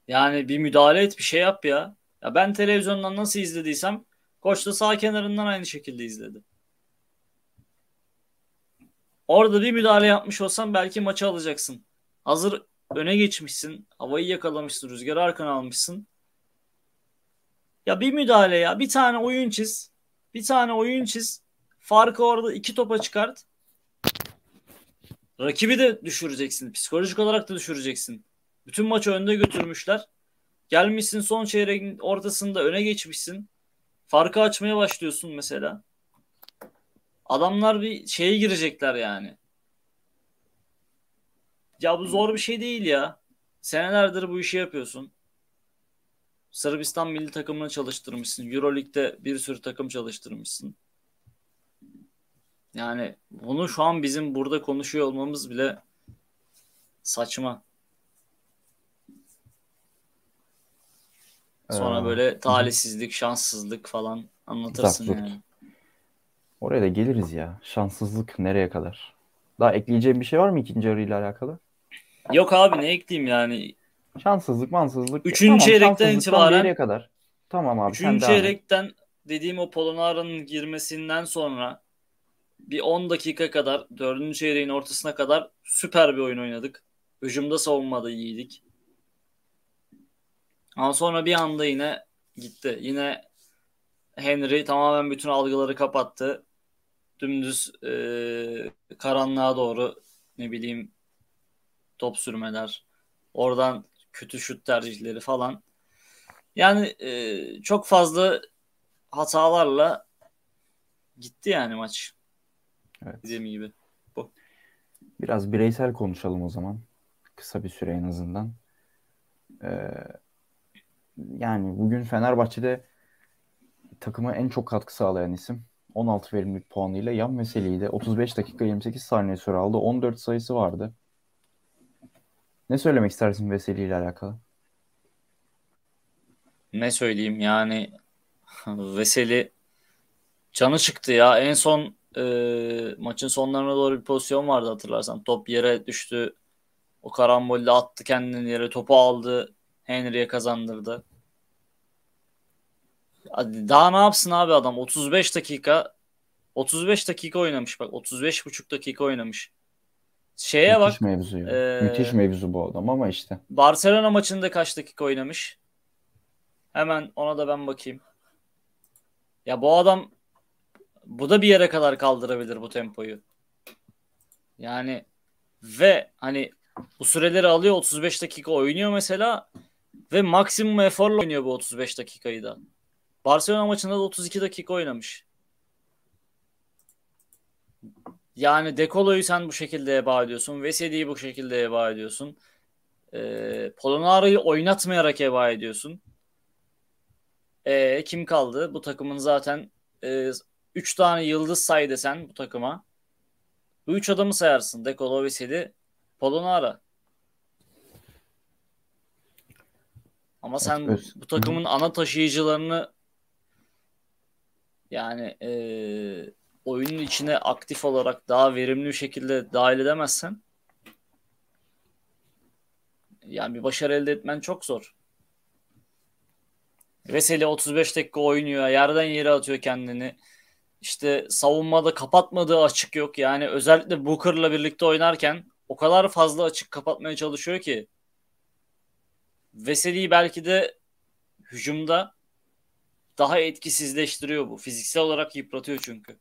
Yani bir müdahale et bir şey yap ya. Ya ben televizyondan nasıl izlediysem koç da sağ kenarından aynı şekilde izledi. Orada bir müdahale yapmış olsan belki maçı alacaksın. Hazır öne geçmişsin. Havayı yakalamışsın. Rüzgarı arkana almışsın. Ya bir müdahale ya. Bir tane oyun çiz. Bir tane oyun çiz. Farkı orada iki topa çıkart. Rakibi de düşüreceksin. Psikolojik olarak da düşüreceksin. Bütün maçı önde götürmüşler. Gelmişsin son çeyreğin ortasında öne geçmişsin. Farkı açmaya başlıyorsun mesela. Adamlar bir şeye girecekler yani. Ya bu zor bir şey değil ya. Senelerdir bu işi yapıyorsun. Sırbistan milli takımını çalıştırmışsın. Euroleague'de bir sürü takım çalıştırmışsın. Yani bunu şu an bizim burada konuşuyor olmamız bile saçma. Sonra Ee, böyle talihsizlik, şanssızlık falan anlatırsın Zart yani. Oraya da geliriz ya. Şanssızlık nereye kadar? Daha ekleyeceğim bir şey var mı ikinci yarıyla alakalı? Yok abi ne ekleyeyim yani. Şanssızlık, mansızlık. Üçüncü Tamam, çeyrekten itibaren- nereye kadar? Tamam abi Üçüncü çeyrekten dediğim o Polonara'nın girmesinden sonra bir 10 dakika kadar dördüncü çeyreğin ortasına kadar süper bir oyun oynadık. Hücumda savunmada iyiydik. Ama sonra bir anda yine gitti. Yine Henry tamamen bütün algıları kapattı. Dümdüz e, karanlığa doğru ne bileyim top sürmeler. Oradan kötü şut tercihleri falan. Yani e, çok fazla hatalarla gitti yani maç. Evet. Dediğim gibi. Biraz bireysel konuşalım o zaman. Kısa bir süre en azından. Ee, yani bugün Fenerbahçe'de takıma en çok katkı sağlayan isim 16 verimlilik puanıyla Yan Veseli'ydi. 35 dakika 28 saniye süre aldı. 14 sayısı vardı. Ne söylemek istersin Veseli ile alakalı? Ne söyleyeyim yani Veseli canı çıktı ya. En son e, maçın sonlarına doğru bir pozisyon vardı hatırlarsan. Top yere düştü. O karambolle attı kendini yere. Topu aldı. Henry'e kazandırdı. Daha ne yapsın abi adam? 35 dakika 35 dakika oynamış bak. 35 buçuk dakika oynamış. Şeye Müthiş bak. mevzu ya. Ee, Müthiş mevzu bu adam ama işte. Barcelona maçında kaç dakika oynamış? Hemen ona da ben bakayım. Ya bu adam bu da bir yere kadar kaldırabilir bu tempoyu. Yani ve hani bu süreleri alıyor 35 dakika oynuyor mesela ve maksimum eforla oynuyor bu 35 dakikayı da. Barcelona maçında da 32 dakika oynamış. Yani Dekolo'yu sen bu şekilde heba ediyorsun. Veseli'yi bu şekilde heba ediyorsun. Ee, Polonara'yı oynatmayarak heba ediyorsun. Ee, kim kaldı? Bu takımın zaten 3 tane yıldız say desen bu takıma. Bu 3 adamı sayarsın. Dekolo, Veseli, Polonara. Ama sen Evet, öz- bu takımın ana taşıyıcılarını yani e, oyunun içine aktif olarak daha verimli bir şekilde dahil edemezsen yani bir başarı elde etmen çok zor. Veseli 35 dakika oynuyor. Yerden yere atıyor kendini. İşte savunmada kapatmadığı açık yok. Yani özellikle Booker'la birlikte oynarken o kadar fazla açık kapatmaya çalışıyor ki Veseli'yi belki de hücumda daha etkisizleştiriyor bu. Fiziksel olarak yıpratıyor çünkü.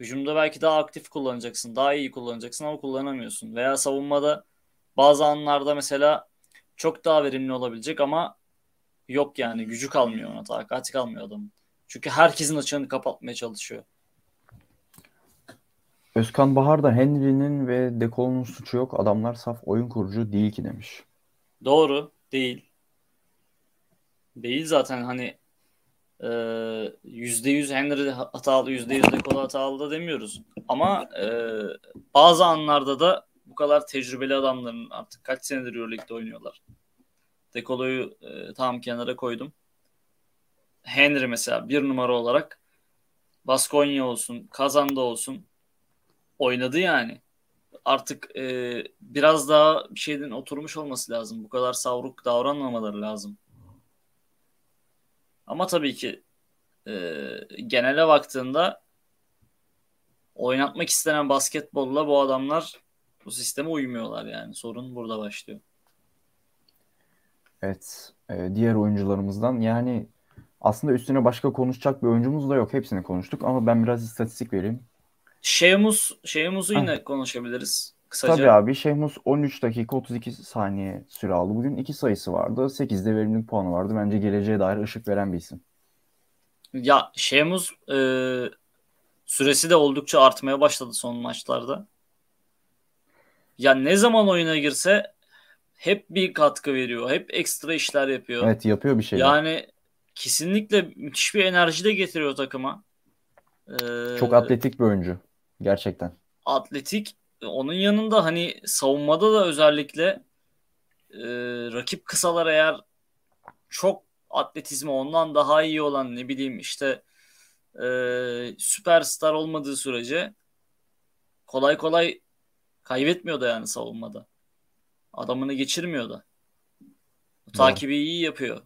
Hücumda belki daha aktif kullanacaksın. Daha iyi kullanacaksın ama kullanamıyorsun. Veya savunmada bazı anlarda mesela çok daha verimli olabilecek ama yok yani. Gücü kalmıyor ona. Takati kalmıyor adamın. Çünkü herkesin açığını kapatmaya çalışıyor. Özkan Bahar da Henry'nin ve Dekolo'nun suçu yok. Adamlar saf oyun kurucu değil ki demiş. Doğru. Değil. Değil zaten hani yüzde yüz Henry hatalı, yüzde yüz Dekolo hatalı da demiyoruz. Ama e, bazı anlarda da bu kadar tecrübeli adamların artık kaç senedir Euroleague'de oynuyorlar. Dekolo'yu e, tam kenara koydum. Henry mesela bir numara olarak Baskonya olsun, Kazan'da olsun oynadı yani. Artık e, biraz daha bir şeyden oturmuş olması lazım. Bu kadar savruk davranmamaları lazım. Ama tabii ki e, genele baktığında oynatmak istenen basketbolla bu adamlar bu sisteme uymuyorlar yani. Sorun burada başlıyor. Evet. E, diğer oyuncularımızdan yani aslında üstüne başka konuşacak bir oyuncumuz da yok. Hepsini konuştuk ama ben biraz istatistik vereyim. Şeymus, Şeymus'u yine konuşabiliriz. Kısaca. Tabii abi Şeymus 13 dakika 32 saniye süre aldı. Bugün iki sayısı vardı. 8'de verimlilik puanı vardı. Bence geleceğe dair ışık veren bir isim. Ya Şeymus e, süresi de oldukça artmaya başladı son maçlarda. Ya ne zaman oyuna girse hep bir katkı veriyor. Hep ekstra işler yapıyor. Evet yapıyor bir şeyler. Yani kesinlikle müthiş bir enerji de getiriyor takıma. Ee, Çok atletik bir oyuncu. Gerçekten. Atletik. Onun yanında hani savunmada da özellikle e, rakip kısalar eğer çok atletizmi ondan daha iyi olan ne bileyim işte e, süperstar olmadığı sürece kolay kolay kaybetmiyor da yani savunmada. Adamını geçirmiyor da. Takibi iyi yapıyor.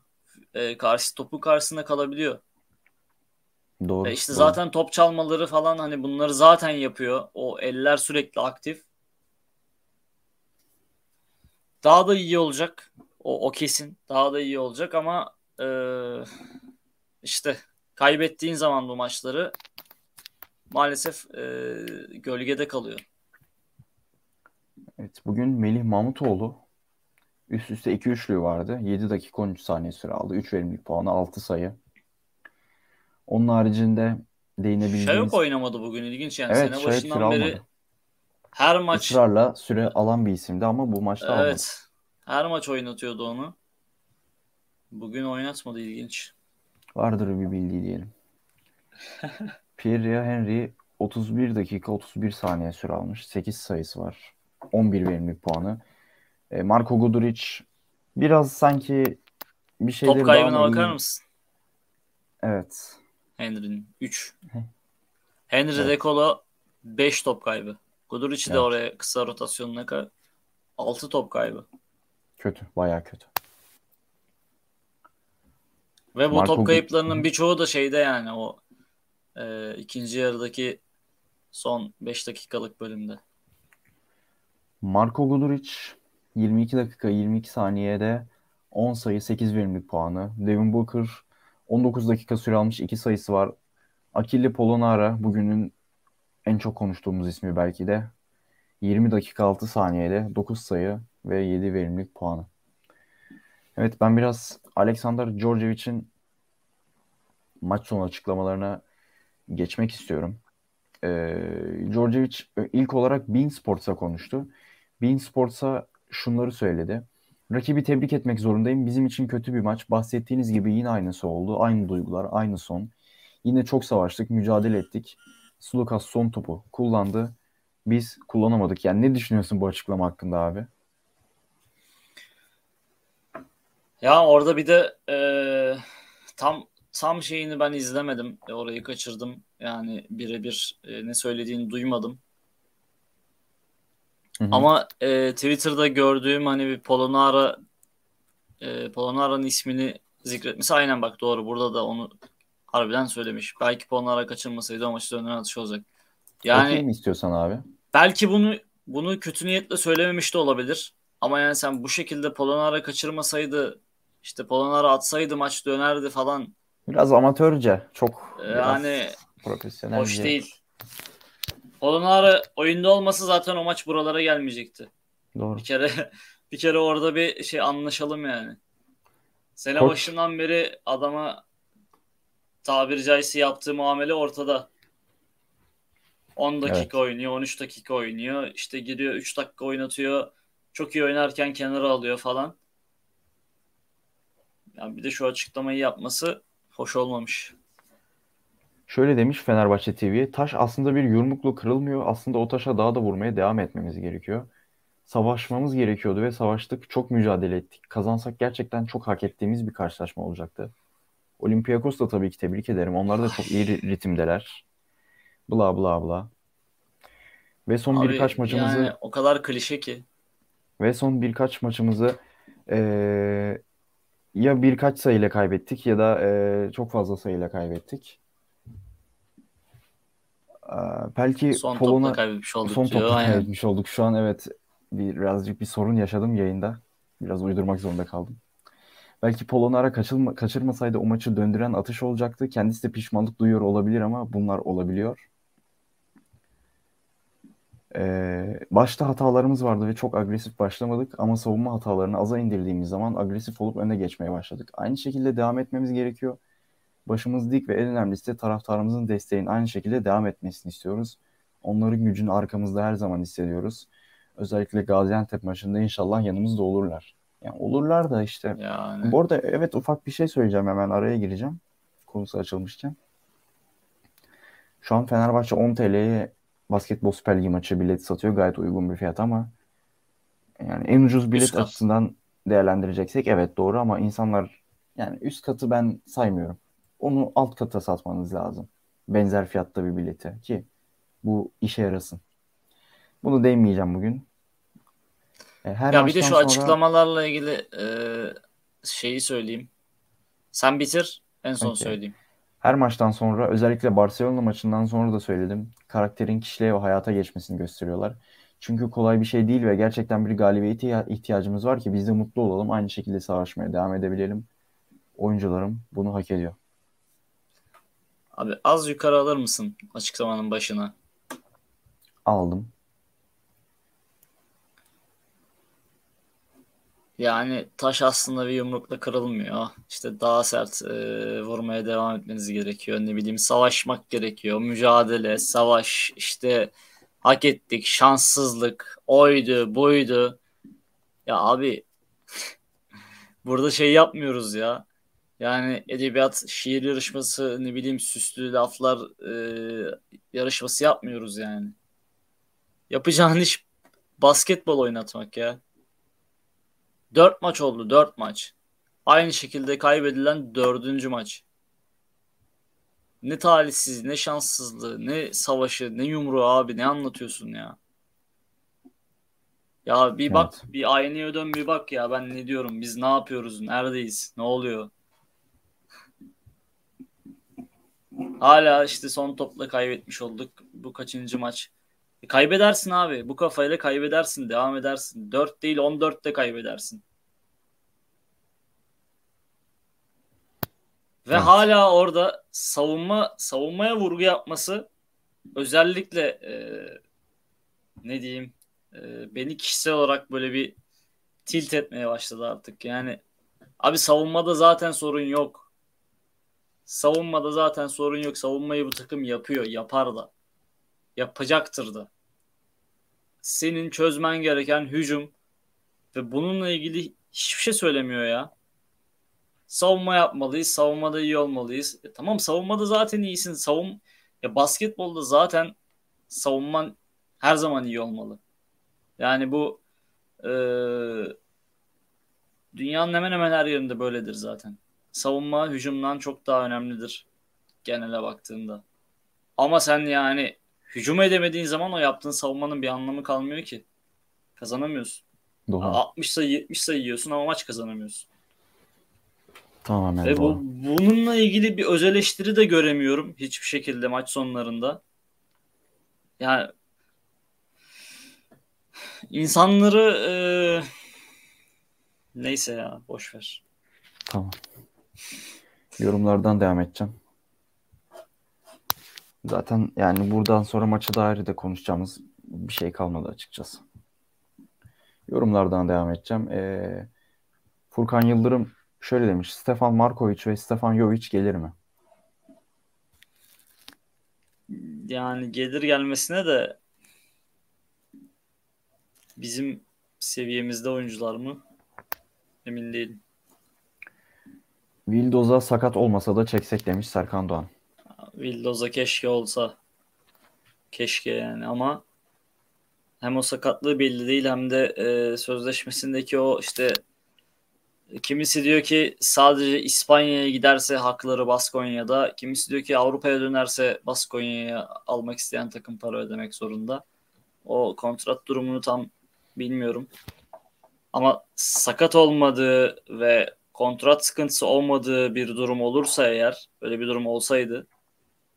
E, karşı topu karşısında kalabiliyor. Doğru. E işte doğru. zaten top çalmaları falan hani bunları zaten yapıyor. O eller sürekli aktif. Daha da iyi olacak. O, o kesin. Daha da iyi olacak ama e, işte kaybettiğin zaman bu maçları maalesef e, gölgede kalıyor. Evet bugün Melih Mahmutoğlu üst üste 2 üçlü vardı. 7 dakika 13 saniye süre aldı. 3 verimlilik puanı 6 sayı. Onun haricinde değinebileceğimiz... Şayok oynamadı bugün ilginç yani. Evet, Sene başından beri almadı. her maç... Israrla süre alan bir isimdi ama bu maçta evet, almadı. Evet. Her maç oynatıyordu onu. Bugün oynatmadı ilginç. Vardır bir bildiği diyelim. Pierre Henry 31 dakika 31 saniye süre almış. 8 sayısı var. 11 verimlilik puanı. E, Marco Guduric biraz sanki bir şeyleri Top kaybına bakar mısın? Evet. Henry'nin 3. Henry evet. Dekolo 5 top kaybı. Guduric'i evet. de oraya kısa rotasyonuna kadar 6 top kaybı. Kötü. Bayağı kötü. Ve bu Marco top kayıplarının birçoğu da şeyde yani o e, ikinci yarıdaki son 5 dakikalık bölümde. Marco Guduric 22 dakika 22 saniyede 10 sayı 8 verimlilik puanı. Devin Booker 19 dakika süre almış 2 sayısı var. Akille Polonara bugünün en çok konuştuğumuz ismi belki de. 20 dakika 6 saniyede 9 sayı ve 7 verimlilik puanı. Evet ben biraz Alexander Djordjevic'in maç sonu açıklamalarına geçmek istiyorum. Ee, Djordjevic ilk olarak Bein Sports'a konuştu. Bein Sports'a şunları söyledi. Rakibi tebrik etmek zorundayım. Bizim için kötü bir maç. Bahsettiğiniz gibi yine aynısı oldu. Aynı duygular, aynı son. Yine çok savaştık, mücadele ettik. Sulukas son topu kullandı. Biz kullanamadık. Yani ne düşünüyorsun bu açıklama hakkında abi? Ya orada bir de e, tam tam şeyini ben izlemedim. E, orayı kaçırdım. Yani birebir e, ne söylediğini duymadım. Hı hı. Ama e, Twitter'da gördüğüm hani bir Polonara e, Polonara'nın ismini zikretmesi aynen bak doğru. Burada da onu harbiden söylemiş. Belki Polonara kaçırmasaydı o maçta önemli atış olacak. Yani Okey mi istiyorsan abi? Belki bunu bunu kötü niyetle söylememiş de olabilir. Ama yani sen bu şekilde Polonara kaçırmasaydı işte Polonara atsaydı maç dönerdi falan. Biraz amatörce. Çok yani profesyonelce. Hoş değil. Polonara oyunda olması zaten o maç buralara gelmeyecekti. Doğru. Bir kere bir kere orada bir şey anlaşalım yani. Sene Koç- başından beri adama tabiri caizse yaptığı muamele ortada. 10 dakika oynuyor, 13 dakika oynuyor. İşte giriyor 3 dakika oynatıyor. Çok iyi oynarken kenara alıyor falan. Yani bir de şu açıklamayı yapması hoş olmamış. Şöyle demiş Fenerbahçe TV'ye. Taş aslında bir yumrukla kırılmıyor. Aslında o taşa daha da vurmaya devam etmemiz gerekiyor. Savaşmamız gerekiyordu ve savaştık. Çok mücadele ettik. Kazansak gerçekten çok hak ettiğimiz bir karşılaşma olacaktı. Olympiakos da tabii ki tebrik ederim. Onlar da çok iyi ri- ritimdeler. Bla bla bla. Ve son Abi birkaç maçımızı yani o kadar klişe ki. ve son birkaç maçımızı eee, ya birkaç sayıyla kaybettik ya da eee, çok fazla sayıyla kaybettik. Eee, belki Son Polon'a topla kaybetmiş olduk son diyor. topla Aynen. kaybetmiş olduk. Şu an evet bir, birazcık bir sorun yaşadım yayında. Biraz uydurmak zorunda kaldım. Belki Polonara kaçırma, kaçırmasaydı o maçı döndüren atış olacaktı. Kendisi de pişmanlık duyuyor olabilir ama bunlar olabiliyor. Ee, başta hatalarımız vardı ve çok agresif başlamadık ama savunma hatalarını aza indirdiğimiz zaman agresif olup öne geçmeye başladık. Aynı şekilde devam etmemiz gerekiyor. Başımız dik ve en önemlisi taraftarımızın desteğin aynı şekilde devam etmesini istiyoruz. Onların gücünü arkamızda her zaman hissediyoruz. Özellikle Gaziantep maçında inşallah yanımızda olurlar. Yani olurlar da işte Yani bu arada evet ufak bir şey söyleyeceğim hemen araya gireceğim. Konusu açılmışken. Şu an Fenerbahçe 10 TL'ye Basketbol Süper Ligi maçı bilet satıyor. Gayet uygun bir fiyat ama yani en ucuz bilet Üst kat. açısından değerlendireceksek evet doğru ama insanlar yani üst katı ben saymıyorum. Onu alt kata satmanız lazım. Benzer fiyatta bir bileti ki bu işe yarasın. Bunu değinmeyeceğim bugün. E, Her ya bir de şu sonra açıklamalarla ilgili e, şeyi söyleyeyim. Sen bitir, en son Okey. söyleyeyim. Her maçtan sonra özellikle Barcelona maçından sonra da söyledim. Karakterin kişiliğe ve hayata geçmesini gösteriyorlar. Çünkü kolay bir şey değil ve gerçekten bir galibiyete ihtiya- ihtiyacımız var ki biz de mutlu olalım. Aynı şekilde savaşmaya devam edebilelim. Oyuncularım bunu hak ediyor. Abi az yukarı alır mısın açıklamanın başına? Aldım. Yani taş aslında bir yumrukla kırılmıyor. İşte daha sert e, vurmaya devam etmeniz gerekiyor. Ne bileyim savaşmak gerekiyor. Mücadele, savaş, işte hak ettik, şanssızlık, oydu, buydu. Ya abi burada şey yapmıyoruz ya. Yani edebiyat, şiir yarışması, ne bileyim süslü laflar e, yarışması yapmıyoruz yani. Yapacağın iş basketbol oynatmak ya. Dört maç oldu. Dört maç. Aynı şekilde kaybedilen dördüncü maç. Ne talihsiz, ne şanssızlığı, ne savaşı, ne yumruğu abi. Ne anlatıyorsun ya? Ya bir bak, Evet. bir aynaya dön bir bak ya. Ben ne diyorum? Biz ne yapıyoruz? Neredeyiz? Ne oluyor? Hala işte son topla kaybetmiş olduk. Bu kaçıncı maç? E, kaybedersin abi. Bu kafayla kaybedersin. Devam edersin. 4 değil 14 de kaybedersin. Ve Evet. hala orada savunma savunmaya vurgu yapması özellikle e, ne diyeyim e, beni kişisel olarak böyle bir tilt etmeye başladı artık. Yani abi savunmada zaten sorun yok. Savunmada zaten sorun yok. Savunmayı bu takım yapıyor. Yapar da. Yapacaktır da. Senin çözmen gereken hücum ve bununla ilgili hiçbir şey söylemiyor ya. Savunma yapmalıyız. Savunmada iyi olmalıyız. E, tamam savunmada zaten iyisin. Savun ya basketbolda zaten savunman her zaman iyi olmalı. Yani bu e, dünyanın hemen hemen her yerinde böyledir zaten. Savunma hücumdan çok daha önemlidir genele baktığında. Ama sen yani hücum edemediğin zaman o yaptığın savunmanın bir anlamı kalmıyor ki. Kazanamıyorsun. Doğru. 60 sayı 70 sayı yiyorsun ama maç kazanamıyorsun. Tamamen Ve doğru. bu, bununla ilgili bir öz eleştiri de göremiyorum hiçbir şekilde maç sonlarında. Yani insanları e, neyse ya boş ver. Tamam. Yorumlardan devam edeceğim. Zaten yani buradan sonra maçı dair de konuşacağımız bir şey kalmadı açıkçası. Yorumlardan devam edeceğim. Ee, Furkan Yıldırım şöyle demiş. Stefan Markovic ve Stefan Jovic gelir mi? Yani gelir gelmesine de bizim seviyemizde oyuncular mı? Emin değilim. Vildoz'a sakat olmasa da çeksek demiş Serkan Doğan. Vildoz'a keşke olsa. Keşke yani ama hem o sakatlığı belli değil hem de e, sözleşmesindeki o işte kimisi diyor ki sadece İspanya'ya giderse hakları Baskonya'da. Kimisi diyor ki Avrupa'ya dönerse Baskonya'ya almak isteyen takım para ödemek zorunda. O kontrat durumunu tam bilmiyorum. Ama sakat olmadığı ve kontrat sıkıntısı olmadığı bir durum olursa eğer, öyle bir durum olsaydı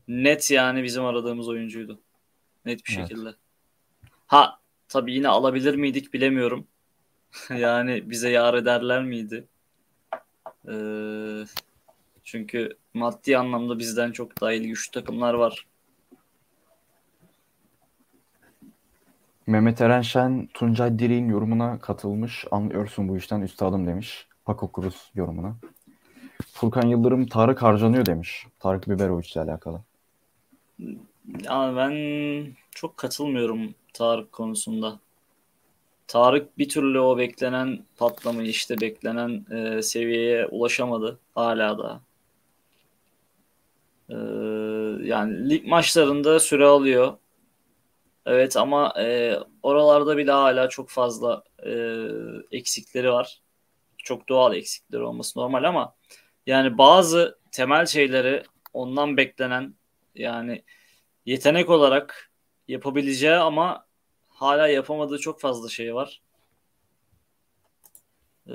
net yani bizim aradığımız oyuncuydu. Net bir Evet. şekilde. Ha tabii yine alabilir miydik bilemiyorum. yani bize yar ederler miydi? Ee, çünkü maddi anlamda bizden çok daha iyi güçlü takımlar var. Mehmet Eren Şen, Tuncay Dirik'in yorumuna katılmış. Anlıyorsun bu işten üstadım demiş. Paco Cruz yorumuna. Furkan Yıldırım Tarık harcanıyor demiş. Tarık Biberovic ile alakalı. Yani ben çok katılmıyorum Tarık konusunda. Tarık bir türlü o beklenen patlamayı işte beklenen e, seviyeye ulaşamadı hala da. E, yani lig maçlarında süre alıyor. Evet ama e, oralarda bile hala çok fazla e, eksikleri var. Çok doğal eksikleri olması normal ama yani bazı temel şeyleri ondan beklenen yani yetenek olarak yapabileceği ama hala yapamadığı çok fazla şey var. Ee,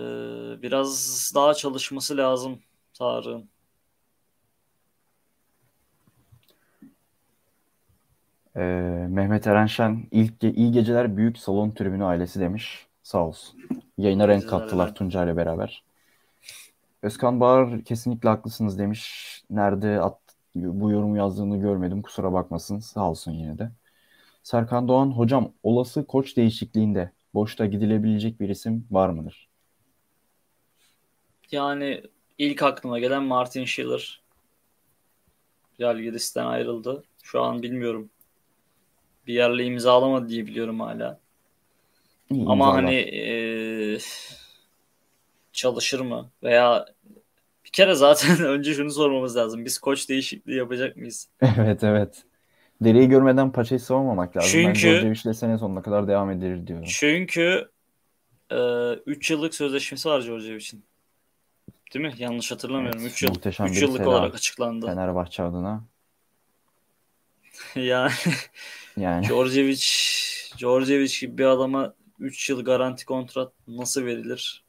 biraz daha çalışması lazım Tarık'ın. Ee, Mehmet Eren Şen, ilk ge- iyi geceler büyük salon tribünü ailesi demiş. Sağ olsun. Yayına renk kattılar Eren. Tuncay ile beraber. Özkan Bağır kesinlikle haklısınız demiş. Nerede at, bu yorumu yazdığını görmedim. Kusura bakmasın. Sağ olsun yine de. Serkan Doğan, hocam olası koç değişikliğinde boşta gidilebilecek bir isim var mıdır? Yani ilk aklıma gelen Martin Schiller. Žalgiris'ten ayrıldı. Şu an bilmiyorum. Bir yerle imzalamadı diye biliyorum hala. İyi Ama imzalar. hani eee, çalışır mı? Veya bir kere zaten önce şunu sormamız lazım. Biz koç değişikliği yapacak mıyız? Evet evet. Dereyi görmeden paçayı savunmamak lazım. Çünkü- Djordjevic'le sene sonuna kadar devam edilir diyorum. Çünkü 3 yıllık sözleşmesi var Djordjevic'in. Değil mi? Yanlış hatırlamıyorum. Evet, 3 yıl, muhteşem üç yıllık selam. olarak açıklandı. Fenerbahçe adına. yani Yani Djordjevic, Djordjevic gibi bir adama 3 yıl garanti kontrat nasıl verilir?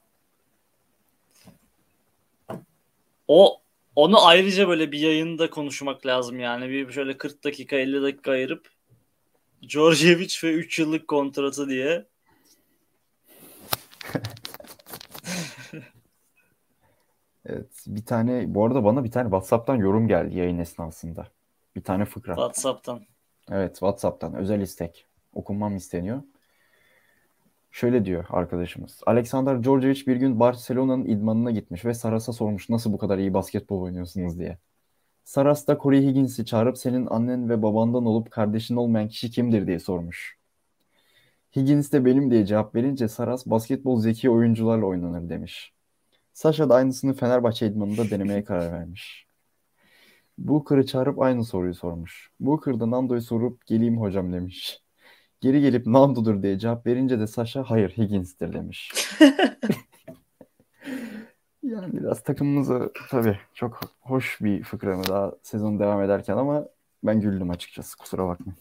O onu ayrıca böyle bir yayında konuşmak lazım yani. Bir şöyle 40 dakika 50 dakika ayırıp Djordjevic ve 3 yıllık kontratı diye evet, bir tane bu arada bana bir tane WhatsApp'tan yorum geldi yayın esnasında. Bir tane fıkra. WhatsApp'tan. Evet, WhatsApp'tan özel istek. Okunmam isteniyor. Şöyle diyor arkadaşımız. Alexander Djordjevic bir gün Barcelona'nın idmanına gitmiş ve Saras'a sormuş nasıl bu kadar iyi basketbol oynuyorsunuz diye. Saras da Corey Higgins'i çağırıp senin annen ve babandan olup kardeşin olmayan kişi kimdir diye sormuş. Higgins de benim diye cevap verince Saras basketbol zeki oyuncularla oynanır demiş. Sasha da aynısını Fenerbahçe idmanında denemeye karar vermiş. Booker'ı çağırıp aynı soruyu sormuş. Booker da Nando'yu sorup geleyim hocam demiş. Geri gelip Nando'dur diye cevap verince de Sasha hayır Higgins'tir demiş. Yani biraz takımımızı tabii çok hoş bir fıkra mı daha sezon devam ederken ama ben güldüm açıkçası kusura bakmayın.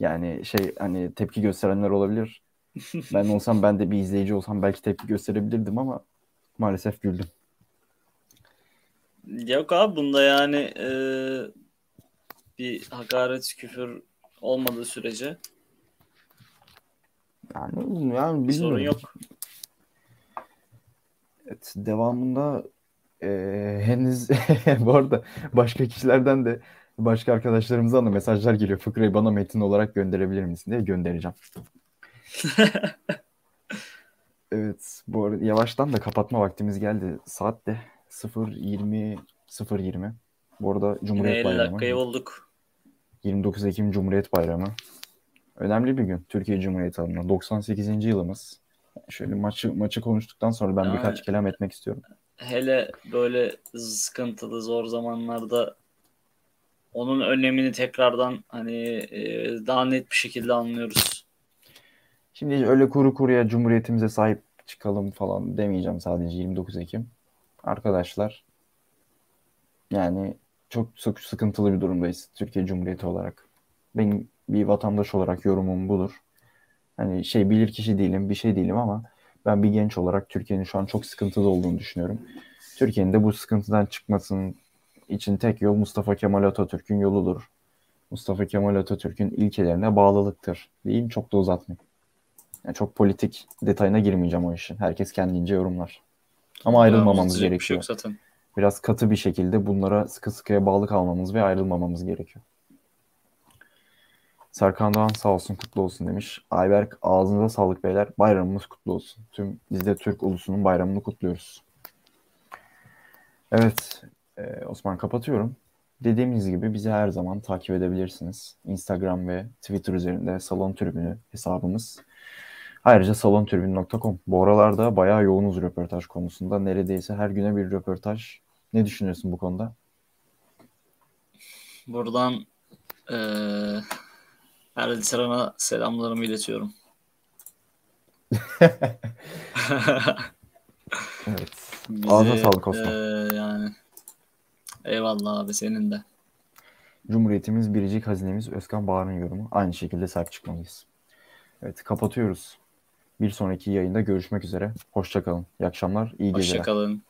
Yani şey hani tepki gösterenler olabilir. Ben olsam ben de bir izleyici olsam belki tepki gösterebilirdim ama maalesef güldüm. Yok abi bunda yani e, bir hakaret küfür olmadığı sürece Yani, yani bir sorun yok. Evet, devamında e, henüz bu arada başka kişilerden de Başka arkadaşlarımızdan da mesajlar geliyor. Fıkrayı bana metin olarak gönderebilir misin diye göndereceğim. evet bu arada yavaştan da kapatma vaktimiz geldi. Saat de 0.20 0.20. Bu arada Cumhuriyet 50 Bayramı. dakikayı bulduk. 29 Ekim Cumhuriyet Bayramı. Önemli bir gün Türkiye Cumhuriyeti adına. 98. yılımız. Şöyle maçı maçı konuştuktan sonra ben Yani- birkaç kelam etmek istiyorum. Hele böyle sıkıntılı zor zamanlarda onun önemini tekrardan hani e, daha net bir şekilde anlıyoruz. Şimdi öyle kuru kuruya Cumhuriyetimize sahip çıkalım falan demeyeceğim sadece 29 Ekim. Arkadaşlar yani çok sık sıkıntılı bir durumdayız Türkiye Cumhuriyeti olarak. Benim bir vatandaş olarak yorumum budur. Hani şey bilir kişi değilim, bir şey değilim ama ben bir genç olarak Türkiye'nin şu an çok sıkıntıda olduğunu düşünüyorum. Türkiye'nin de bu sıkıntıdan çıkmasının için tek yol Mustafa Kemal Atatürk'ün yoludur. Mustafa Kemal Atatürk'ün ilkelerine bağlılıktır. Diyeyim çok da uzatmayayım. Yani çok politik detayına girmeyeceğim o işin. Herkes kendince yorumlar. Ama ayrılmamamız Uzatacak bir şey gerekiyor. yok zaten. Biraz katı bir şekilde bunlara sıkı sıkıya bağlı kalmamız ve ayrılmamamız gerekiyor. Serkan Doğan sağ olsun kutlu olsun demiş. Ayberk ağzınıza sağlık beyler. Bayramımız kutlu olsun. Tüm biz de Türk ulusunun bayramını kutluyoruz. Evet e, Osman kapatıyorum. Dediğimiz gibi bizi her zaman takip edebilirsiniz. Instagram ve Twitter üzerinde Salon Tribünü hesabımız. Ayrıca salontribün.com. Bu aralarda bayağı yoğunuz röportaj konusunda. Neredeyse her güne bir röportaj. Ne düşünüyorsun bu konuda? Buradan e, Erdi Saran'a selamlarımı iletiyorum. Evet. Bizi, Ağzına sağlık Osman. e, yani eyvallah abi senin de. Cumhuriyetimiz biricik hazinemiz Özkan Bağır'ın yorumu. Aynı şekilde sahip çıkmalıyız. Evet kapatıyoruz. Bir sonraki yayında görüşmek üzere. Hoşçakalın. İyi akşamlar, iyi geceler. Hoşçakalın.